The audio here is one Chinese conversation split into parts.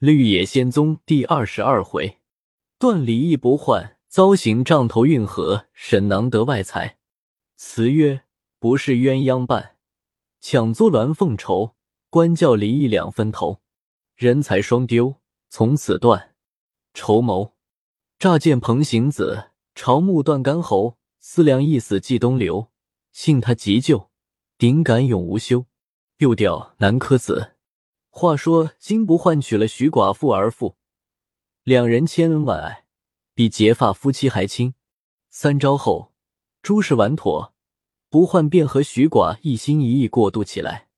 绿野仙踪第二十二回，断离异不换，遭刑杖头运河，沈囊得外财。词曰：不是鸳鸯伴，抢作鸾凤愁。官教离异两分头，人财双丢，从此断筹谋。乍见彭行子，朝暮断干喉。思量一死寄东流，幸他急救，顶感永无休。又调南柯子。话说金不换娶了徐寡妇而富，两人千恩万爱，比结发夫妻还亲。三招后，诸事完妥，不换便和徐寡一心一意过渡起来。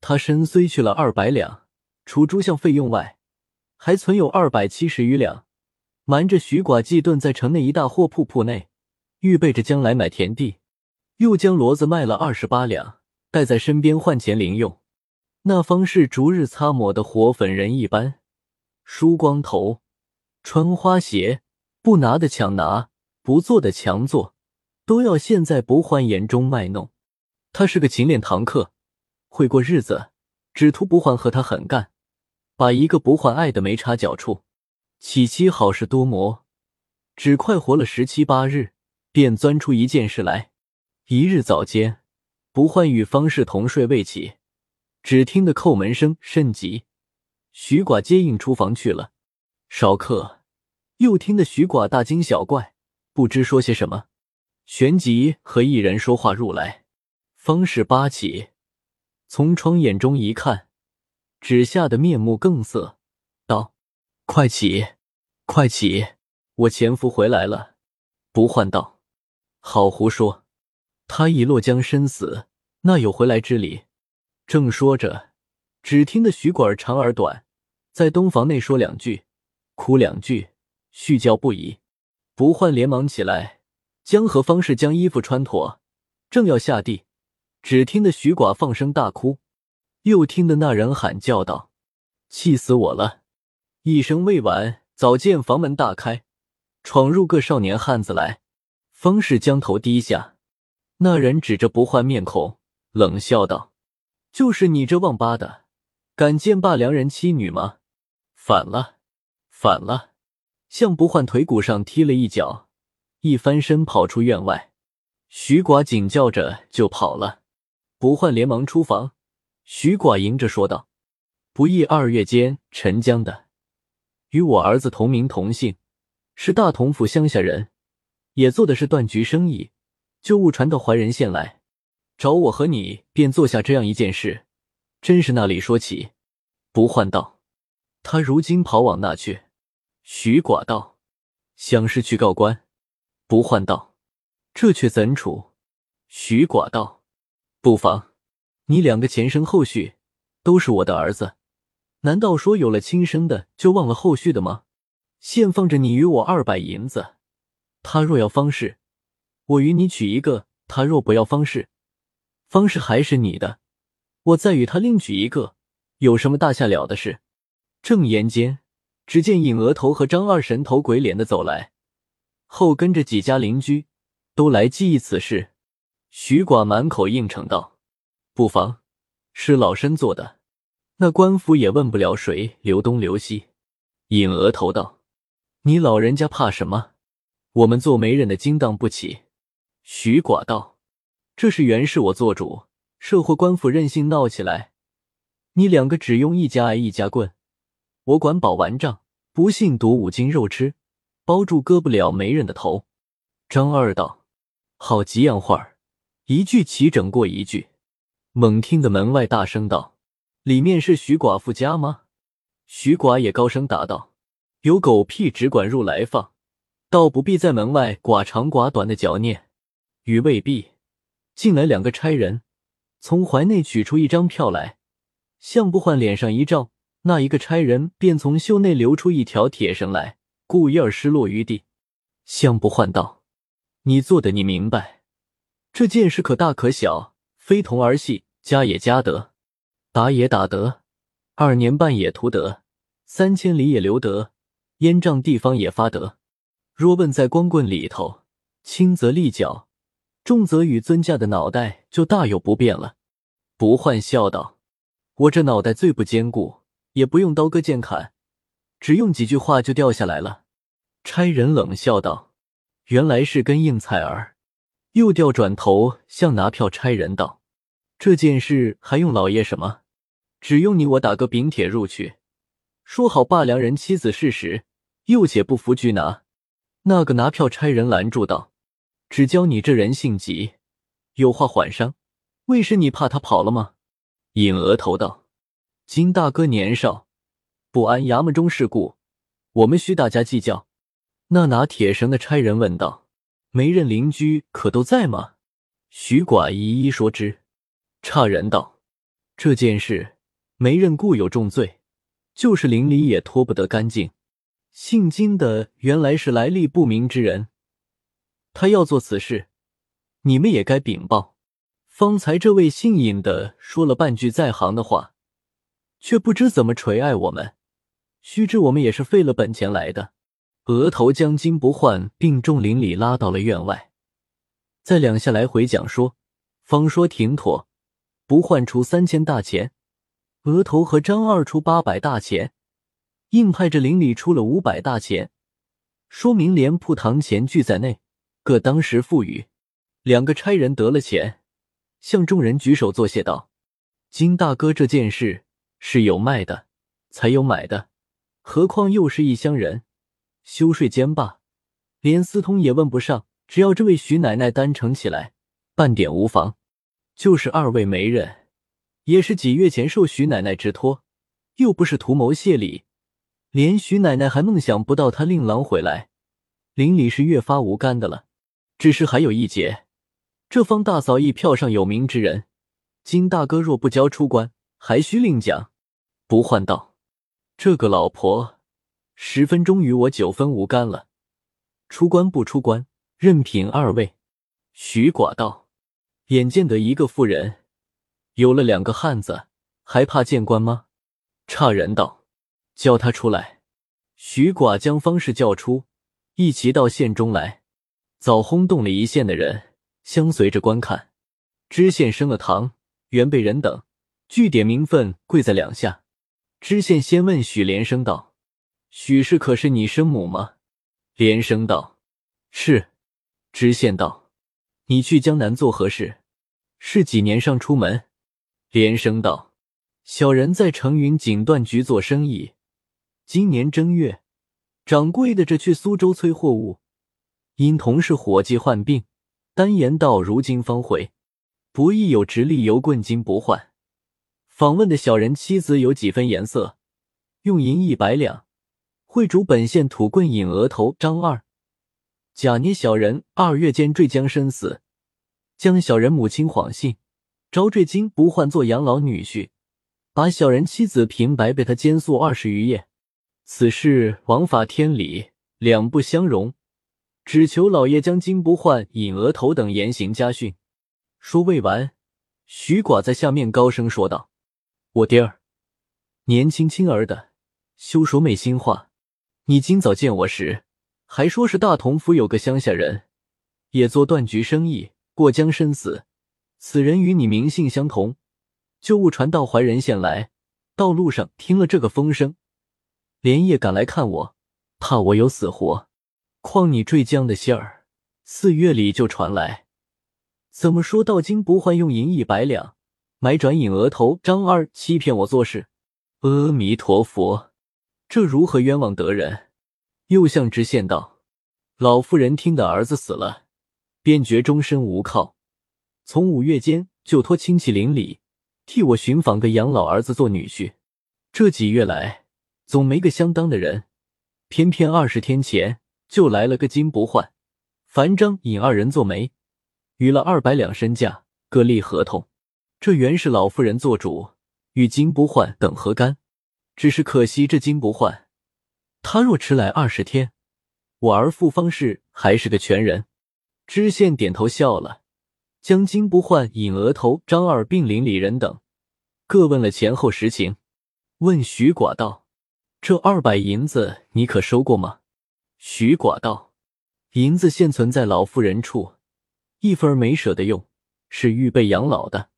他身虽去了二百两，除诸项费用外，还存有二百七十余两，瞒着徐寡寄顿在城内一大货铺铺内，预备着将来买田地。又将骡子卖了二十八两，带在身边换钱零用。那方是逐日擦抹的活粉人一般，梳光头，穿花鞋，不拿的抢拿，不做的强做，都要现在不换眼中卖弄。他是个勤练堂客，会过日子，只图不换和他狠干，把一个不换爱的没插脚处。起期好事多磨，只快活了十七八日，便钻出一件事来。一日早间，不换与方氏同睡未起。只听得叩门声甚急，徐寡接应出房去了。少客又听得徐寡大惊小怪，不知说些什么，旋即和一人说话入来。方氏扒起，从窗眼中一看，只吓得面目更色，道：“快起，快起！我前夫回来了。”不换道：“好胡说！他已落江身死，那有回来之理？”正说着，只听得徐管长而短，在东房内说两句，哭两句，絮叫不已。不换连忙起来，将和方氏将衣服穿妥，正要下地，只听得徐寡放声大哭，又听得那人喊叫道：“气死我了！”一声未完，早见房门大开，闯入个少年汉子来。方氏将头低下，那人指着不换面孔，冷笑道。就是你这王八的，敢见罢良人妻女吗？反了，反了！向不换腿骨上踢了一脚，一翻身跑出院外。徐寡紧叫着就跑了。不换连忙出房，徐寡迎着说道：“不义二月间陈江的，与我儿子同名同姓，是大同府乡下人，也做的是断局生意，就误传到怀仁县来。”找我和你便做下这样一件事，真是那里说起？不换道，他如今跑往那去。徐寡道，想是去告官。不换道，这却怎处？徐寡道，不妨。你两个前生后续都是我的儿子，难道说有了亲生的就忘了后续的吗？现放着你与我二百银子，他若要方氏，我与你娶一个；他若不要方氏。方氏还是你的，我再与他另娶一个，有什么大下了的事？正言间，只见尹额头和张二神头鬼脸的走来，后跟着几家邻居，都来记忆此事。徐寡满口应承道：“不妨，是老身做的。那官府也问不了谁刘东刘西。”尹额头道：“你老人家怕什么？我们做媒人的经当不起。”徐寡道。这是原是我做主，社会官府任性闹起来，你两个只用一家挨一家棍，我管保完账，不信赌五斤肉吃，包住割不了媒人的头。张二道：“好几样话儿，一句齐整过一句。”猛听得门外大声道：“里面是徐寡妇家吗？”徐寡也高声答道：“有狗屁只管入来放，倒不必在门外寡长寡短的嚼念。”与未必。进来两个差人，从怀内取出一张票来，向不换脸上一照，那一个差人便从袖内流出一条铁绳来，故意儿失落于地。向不换道：“你做的，你明白。这件事可大可小，非同儿戏，加也加得，打也打得，二年半也图得，三千里也留得，烟瘴地方也发得。若问在光棍里头，轻则立脚。”重则与尊驾的脑袋就大有不便了。不换笑道：“我这脑袋最不坚固，也不用刀割剑砍，只用几句话就掉下来了。差人冷笑道：“原来是根硬菜儿。”又调转头向拿票差人道：“这件事还用老爷什么？只用你我打个禀帖入去，说好罢良人妻子事实，又且不服拘拿。”那个拿票差人拦住道：“只教你这人性急，有话缓商。为是你怕他跑了吗？”尹额头道：“金大哥年少，不谙衙门中事故，我们需大家计较。”那拿铁绳的差人问道。媒人邻居可都在吗？徐寡一一说之。差人道：“这件事，媒人固有重罪，就是邻里也脱不得干净。姓金的原来是来历不明之人，他要做此事，你们也该禀报。方才这位姓尹的说了半句在行的话，却不知怎么垂爱我们。须知我们也是费了本钱来的。”额头将金不换并众邻里拉到了院外，在两下来回讲说，方说停妥，不换出三千大钱，额头和张二出八百大钱，硬派着邻里出了五百大钱，说明连铺堂钱俱在内，各当时付与。两个差人得了钱，向众人举手作谢道：“金大哥这件事是有卖的，才有买的，何况又是一乡人。”休税兼罢，连私通也问不上。只要这位徐奶奶担承起来，半点无妨。就是二位媒人，也是几月前受徐奶奶之托，又不是图谋谢礼，连徐奶奶还梦想不到他令郎回来，邻里是越发无干的了。只是还有一节，这方大嫂一票上有名之人，金大哥若不交出关，还需另讲。不换道，这个老婆。十分钟与我九分无干了，出关不出关，任凭二位。徐寡道：“眼见得一个妇人有了两个汉子，还怕见官吗？”差人道：“叫他出来。”徐寡将方士叫出，一齐到县中来。早轰动了一县的人相随着观看。知县升了堂，原被人等据点名分跪在两下。知县先问许连生道。许氏可是你生母吗？连生道：“是。”知县道：“你去江南做何事？是几年上出门？”连生道：“小人在成云锦缎局做生意。今年正月，掌柜的这去苏州催货物，因同事伙计患病，单言到如今方回，不亦有直隶油棍金不换。访问的小人妻子有几分颜色，用银一百两。”会主本县土棍引额头张二，假捏小人二月间坠江身死，将小人母亲谎信，招赘金不换做养老女婿，把小人妻子平白被他奸宿二十余夜。此事王法天理两不相容，只求老爷将金不换引额头等严刑加训。说未完，徐寡在下面高声说道：“我爹儿年轻轻儿的，休说昧心话。”你今早见我时，还说是大同府有个乡下人，也做断局生意，过江身死。此人与你名姓相同，就误传到怀仁县来。道路上听了这个风声，连夜赶来看我，怕我有死活。况你坠江的信儿，四月里就传来，怎么说到金不换用银一百两买转引额头张二欺骗我做事？阿弥陀佛。这如何冤枉得人？又向知县道：“老妇人听得儿子死了，便觉终身无靠，从五月间就托亲戚邻里替我寻访个养老儿子做女婿。这几月来总没个相当的人，偏偏二十天前就来了个金不换、樊张引二人做媒，与了二百两身价，各立合同。这原是老妇人做主，与金不换等何干？”只是可惜这金不换，他若迟来二十天，我儿父方氏还是个全人。知县点头笑了，将金不换引额头张二并邻里人等各问了前后实情。问徐寡道：“这二百银子你可收过吗？”徐寡道：“银子现存在老妇人处，一分没舍得用，是预备养老的。”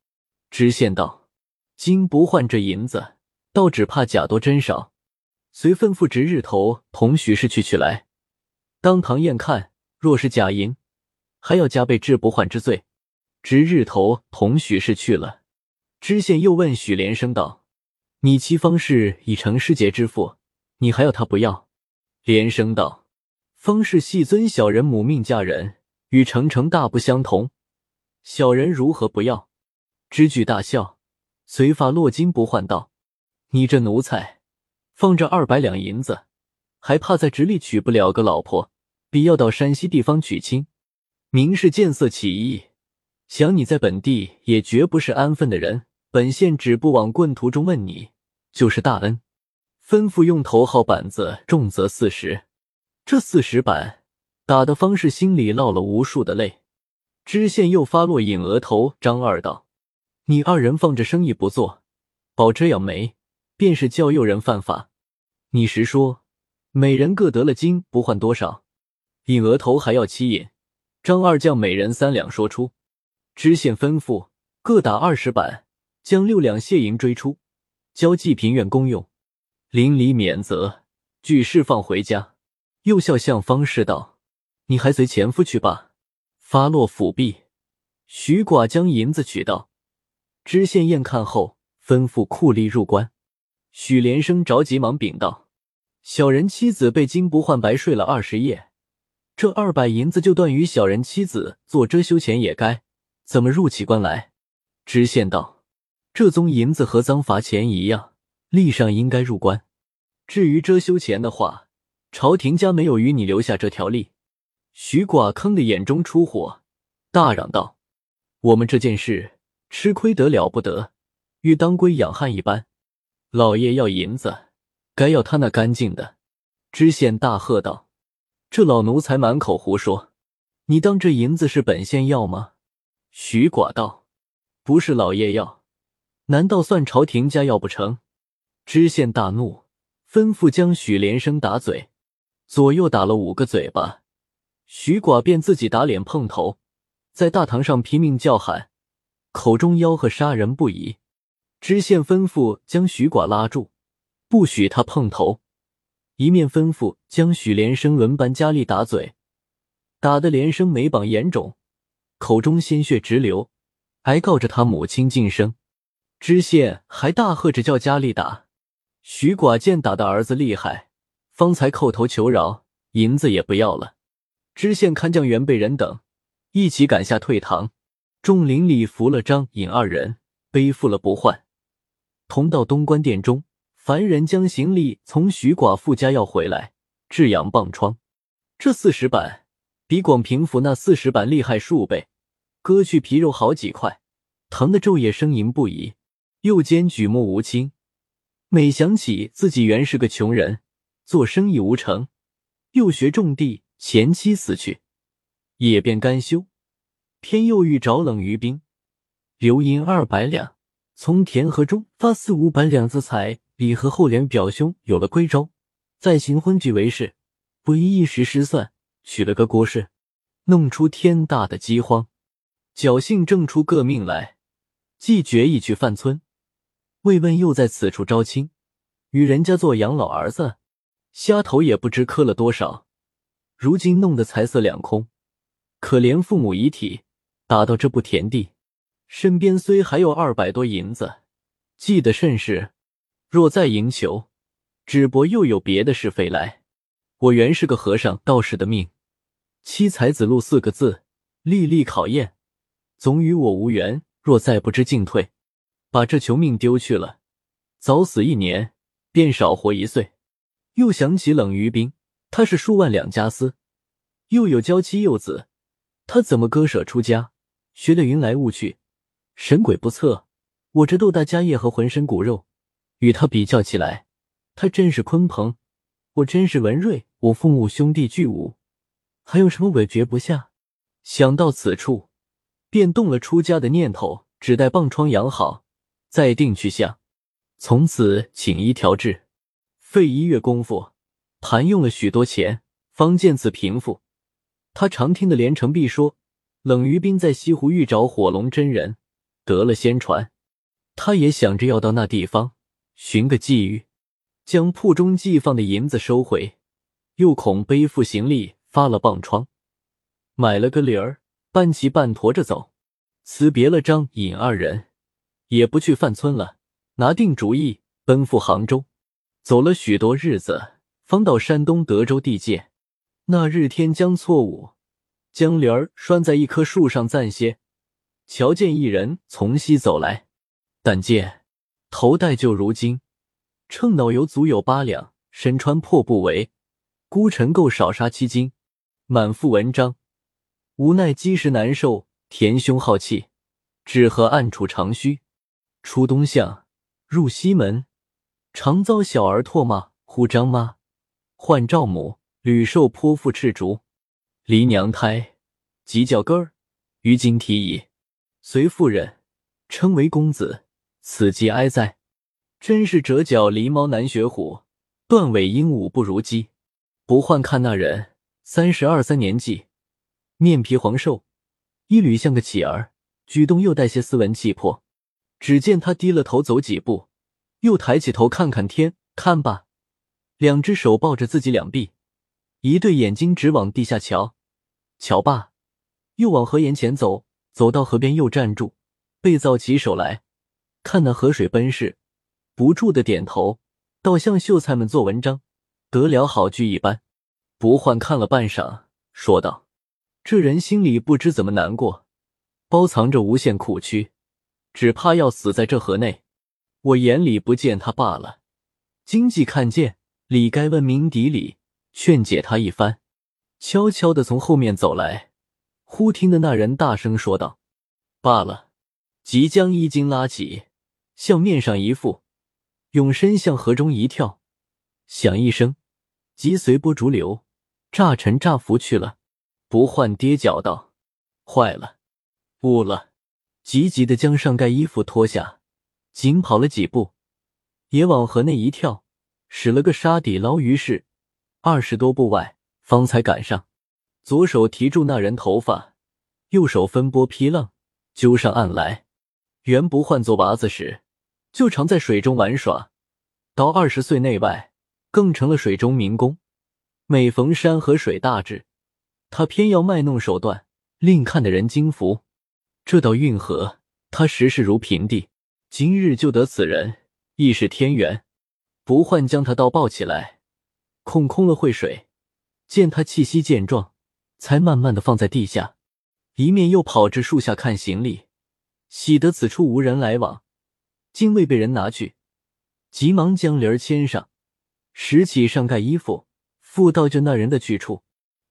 知县道：“金不换这银子。”倒只怕假多真少，遂吩咐值日头同许氏去取来，当堂验看，若是假银，还要加倍治不换之罪。值日头同许氏去了，知县又问许连生道：“你妻方氏已成师节之妇，你还要她不要？”连生道：“方氏系尊小人母命嫁人，与程程大不相同，小人如何不要？”知举大笑，随发落金不换道：“你这奴才，放着二百两银子，还怕在直隶娶不了个老婆，必要到山西地方娶亲，明是见色起意。”想你在本地也绝不是安分的人，本县只不往棍途中问你，就是大恩。吩咐用头号板子重则四十，这四十板打的方氏心里落了无数的泪。知县又发落尹额头张二道：“你二人放着生意不做，保这样没，便是教诱人犯法。你实说，每人各得了金，不换多少？尹额头还要七银。张二将每人三两说出。”知县吩咐各打二十板，将六两谢银追出，交济平院公用，邻里免责，俱释放回家。又笑向方氏道：“你还随前夫去吧。”发落府币，徐寡将银子取到。知县验看后，吩咐酷吏入关。许连生着急忙禀道：“小人妻子被金不换白睡了二十夜，这二百银子就断于小人妻子做遮羞钱也该。”怎么入起关来？知县道：“这宗银子和赃罚钱一样，例上应该入关。至于遮羞钱的话，朝廷家没有与你留下这条例。”徐寡坑的眼中出火，大嚷道：“我们这件事吃亏得了不得，与当归养汉一般。老爷要银子，该要他那干净的。”知县大喝道：“这老奴才满口胡说！你当这银子是本县要吗？”徐寡道：“不是老爷要，难道算朝廷家要不成？”知县大怒，吩咐将许连生打嘴，左右打了五个嘴巴。徐寡便自己打脸碰头，在大堂上拼命叫喊，口中吆喝杀人不已。知县吩咐将徐寡拉住，不许他碰头，一面吩咐将许连生轮班加力打嘴，打得连生眉膀眼肿。口中鲜血直流，还告着他母亲晋升。知县还大喝着叫佳丽打。徐寡见打的儿子厉害，方才叩头求饶，银子也不要了。知县看将原被人等一起赶下退堂，众邻里扶了张尹二人，背负了不换，同到东关殿中。凡人将行李从徐寡妇家要回来，治养棒疮。这四十板。比广平府那四十板厉害数倍，割去皮肉好几块，疼得昼夜呻吟不已。又兼举目无亲，每想起自己原是个穷人，做生意无成，又学种地，前妻死去，也便甘休。偏又遇着冷于冰，留银二百两，从田河中发四五百两子财。李和后连表兄有了归招，再行婚举为氏，不一一时失算。娶了个郭氏，弄出天大的饥荒，侥幸挣出个命来，既决意去范村，慰问又在此处招亲，与人家做养老儿子，虾头也不知磕了多少，如今弄得财色两空，可怜父母遗体，打到这步田地，身边虽还有二百多银子，记得甚是，若再赢球，只博又有别的是非来。我原是个和尚道士的命。七才子路四个字，历历考验，总与我无缘。若再不知进退，把这穷命丢去了，早死一年，便少活一岁。又想起冷于冰，他是数万两家私，又有娇妻幼子，他怎么割舍出家，学得云来雾去，神鬼不测？我这豆大家业和浑身骨肉，与他比较起来，他真是鲲鹏，我真是文瑞。我父母兄弟俱无。还有什么委决不下？想到此处，便动了出家的念头，只待棒疮养好，再定去向。从此请医调治，费一月功夫，盘用了许多钱，方见此平复。他常听的连城璧说，冷于冰在西湖遇着火龙真人，得了仙传。他也想着要到那地方寻个际遇，将铺中寄放的银子收回，又恐背负行李发了棒疮，买了个驴儿，半骑半驮着走。辞别了张尹二人，也不去范村了，拿定主意奔赴杭州。走了许多日子，方到山东德州地界。那日天将错午，将帘儿拴在一棵树上暂歇。瞧见一人从西走来，但见头戴旧如金，秤脑油足有八两，身穿破布围，孤尘垢少杀七斤，满腹文章，无奈饥食难受，填胸好气，只合暗处长须。出东巷，入西门，常遭小儿唾骂，呼张妈，唤赵母，屡受泼妇斥逐，离娘胎，即叫根儿，于今提矣。随妇人称为公子，此即哀哉！真是折角狸猫难学虎，断尾鹦鹉不如鸡。不换看那人，三十二三年纪，面皮黄瘦，一缕像个乞儿，举动又带些斯文气魄。只见他低了头走几步，又抬起头看看天，看罢，两只手抱着自己两臂，一对眼睛直往地下瞧，瞧罢，又往河沿前走。走到河边，又站住，背造起手来，看那河水奔逝，不住的点头，倒像秀才们做文章得了好句一般。不换看了半晌，说道：“这人心里不知怎么难过，包藏着无限苦屈，只怕要死在这河内。我眼里不见他罢了。经济看见，理该问明底里，劝解他一番。悄悄的从后面走来。”忽听得那人大声说道：“罢了！”即将衣襟拉起，向面上一覆，永身向河中一跳，响一声，即随波逐流，乍沉乍浮去了。不换跌脚道：“坏了，误了！”急急的将上盖衣服脱下，紧跑了几步，也往河内一跳，使了个沙底捞鱼式，二十多步外，方才赶上。左手提住那人头发，右手分拨劈浪，揪上岸来。原不换做娃子时，就常在水中玩耍。到二十岁内外，更成了水中民工。每逢山河水大治，他偏要卖弄手段，令看的人惊服。这道运河，他实是如平地。今日救得此人，亦是天缘。不换将他倒抱起来，空空了会水，见他气息健壮。才慢慢的放在地下，一面又跑至树下看行李，喜得此处无人来往，竟未被人拿去，急忙将帘儿牵上，拾起上盖衣服，附到就那人的去处，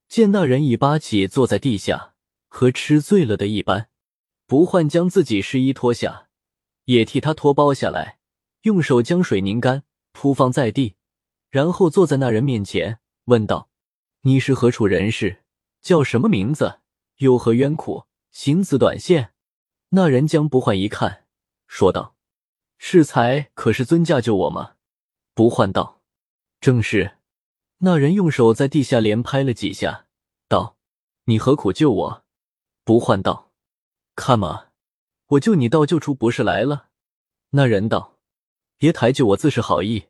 见那人已扒起坐在地下，和吃醉了的一般，不换将自己湿衣脱下，也替他脱包下来，用手将水拧干，铺放在地，然后坐在那人面前，问道：“你是何处人士？”叫什么名字？有何冤苦？行此短线。那人将不换一看，说道：“适才可是尊驾救我吗？”不换道：“正是。”那人用手在地下连拍了几下，道：“你何苦救我？”不换道：“看嘛，我救你到救出不是来了。”那人道：“别抬救我自是好意，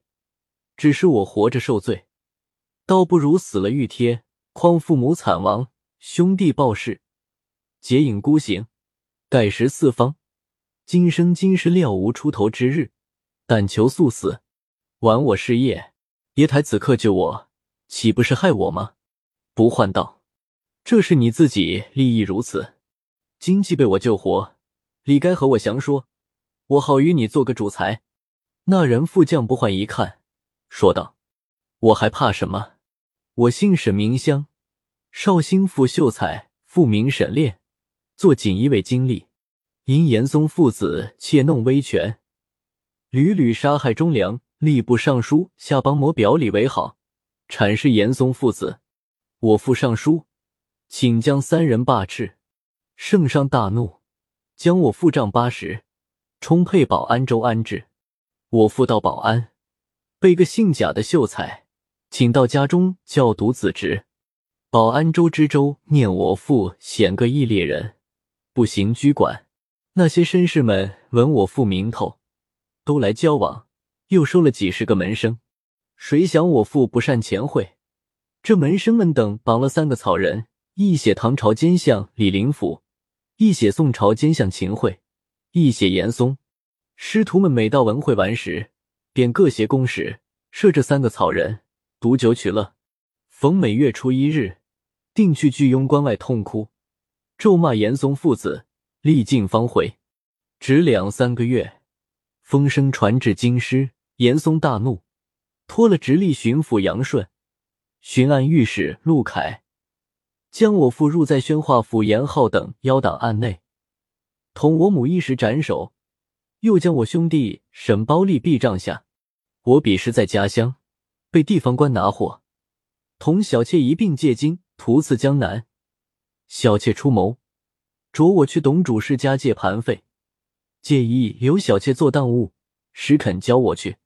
只是我活着受罪，倒不如死了愈贴。”况父母惨亡，兄弟暴逝，结影孤行，盖食四方。今生今世料无出头之日，但求速死，完我事业。爷台此刻救我，岂不是害我吗？不换道，这是你自己利益如此，今既被我救活，理该和我详说，我好与你做个主裁。那人副将不换一看，说道：“我还怕什么？”我姓沈，名香，绍兴府秀才，复名沈炼，做锦衣卫经历。因严嵩父子窃弄威权，屡屡杀害忠良，吏部尚书夏邦摩表里为好，阐释严嵩父子。我父上书，请将三人罢斥。圣上大怒，将我父杖八十，充配保安州安置。我父到保安，被个姓贾的秀才。请到家中教读子侄，保安州知州念我父显个异猎人，不行居管。那些绅士们闻我父名头，都来交往，又收了几十个门生。谁想我父不善钱会，这门生们等绑了三个草人，一写唐朝奸相李林甫，一写宋朝奸相秦桧，一写严嵩。师徒们每到文会完时，便各携公使，设这三个草人，赌酒取乐。逢每月初一日，定去聚雍关外痛哭，咒骂严嵩父子，历尽方回。只两三个月，风声传至京师，严嵩大怒，托了直隶巡抚杨顺、巡按御史陆凯，将我父入在宣化府严浩等妖党案内，同我母一时斩首，又将我兄弟沈包立毙帐下。我彼时在家乡，被地方官拿获。同小妾一并借金，图刺江南。小妾出谋，着我去董主事家借盘费，借意留小妾做当务，实肯交我去。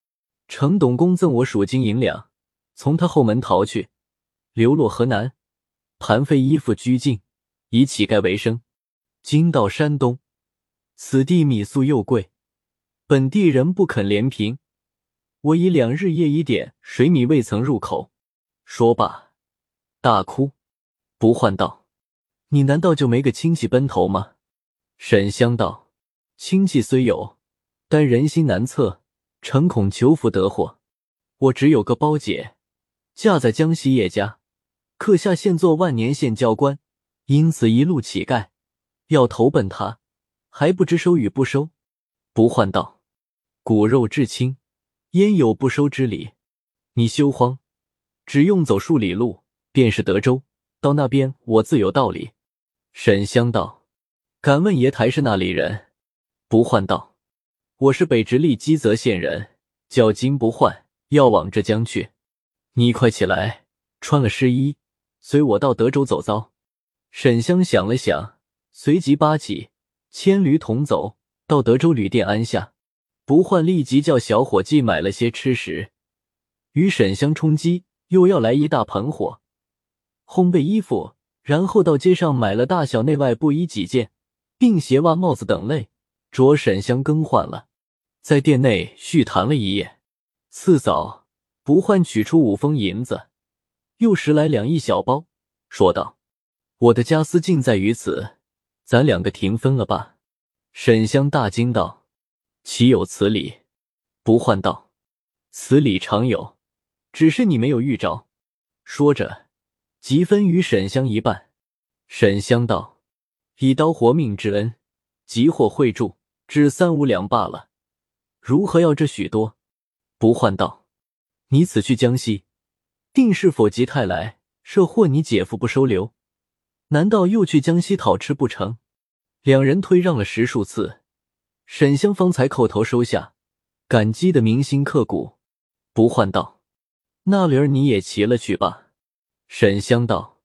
程董公赠我数金银两，从他后门逃去，流落河南。盘费依附拘禁，以乞丐为生。今到山东，此地米粟又贵，本地人不肯怜贫，我已两日夜一点水米未曾入口。说罢，大哭。不换道：“你难道就没个亲戚奔头吗？”沈香道：“亲戚虽有，但人心难测，诚恐求福得祸。我只有个胞姐，嫁在江西叶家，刻下现做万年县教官，因此一路乞丐，要投奔他，还不知收与不收。”不换道：“骨肉至亲，焉有不收之理？你休慌。”只用走数里路，便是德州。到那边，我自有道理。沈香道：“敢问爷台是那里人？”不换道：“我是北直隶基泽县人，叫金不换，要往浙江去。你快起来，穿了湿衣，随我到德州走遭。”沈香想了想，随即扒起，牵驴同走到德州旅店安下。不换立即叫小伙计买了些吃食，与沈香充饥。又要来一大盆火，烘焙衣服，然后到街上买了大小内外布衣几件，并鞋袜、帽子等类，着沈香更换了，在店内续谈了一夜。次早，不换取出五封银子，又拾来两亿小包，说道：“我的家私尽在于此，咱两个平分了吧？”沈香大惊道：“岂有此理？”不换道：“此理常有。”只是你没有遇着。说着，即分与沈香一半。沈香道：“以刀活命之恩，即获惠助，只三五两罢了，如何要这许多？”不换道：“你此去江西，定是否极泰来，设或你姐夫不收留？难道又去江西讨吃不成？”两人推让了十数次，沈香方才口头收下，感激的铭心刻骨。不换道。那驴儿你也骑了去吧。沈香道：“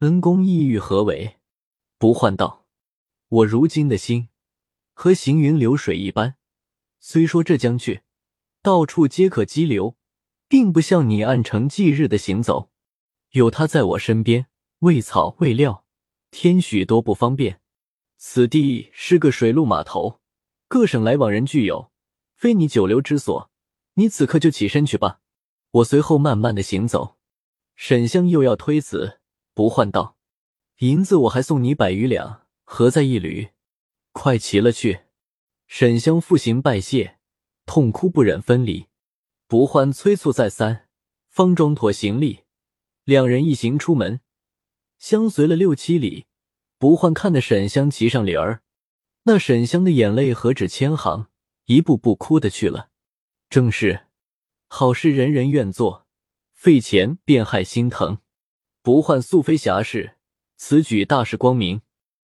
恩公意欲何为？”不换道：“我如今的心和行云流水一般，虽说浙江去，到处皆可激流，并不像你按程计日的行走。有他在我身边，喂草喂料，添许多不方便。此地是个水陆码头，各省来往人俱有，非你久留之所。你此刻就起身去吧。”我随后慢慢的行走，沈香又要推辞，不换道：“银子我还送你百余两，合在一缕，快骑了去。”沈香复行拜谢，痛哭不忍分离。不换催促再三，方装妥行李，两人一行出门，相随了六七里。不换看的沈香骑上驴儿，那沈香的眼泪何止千行，一步步哭的去了。正是。好事人人愿做，费钱便害心疼。不换素非侠士，此举大是光明。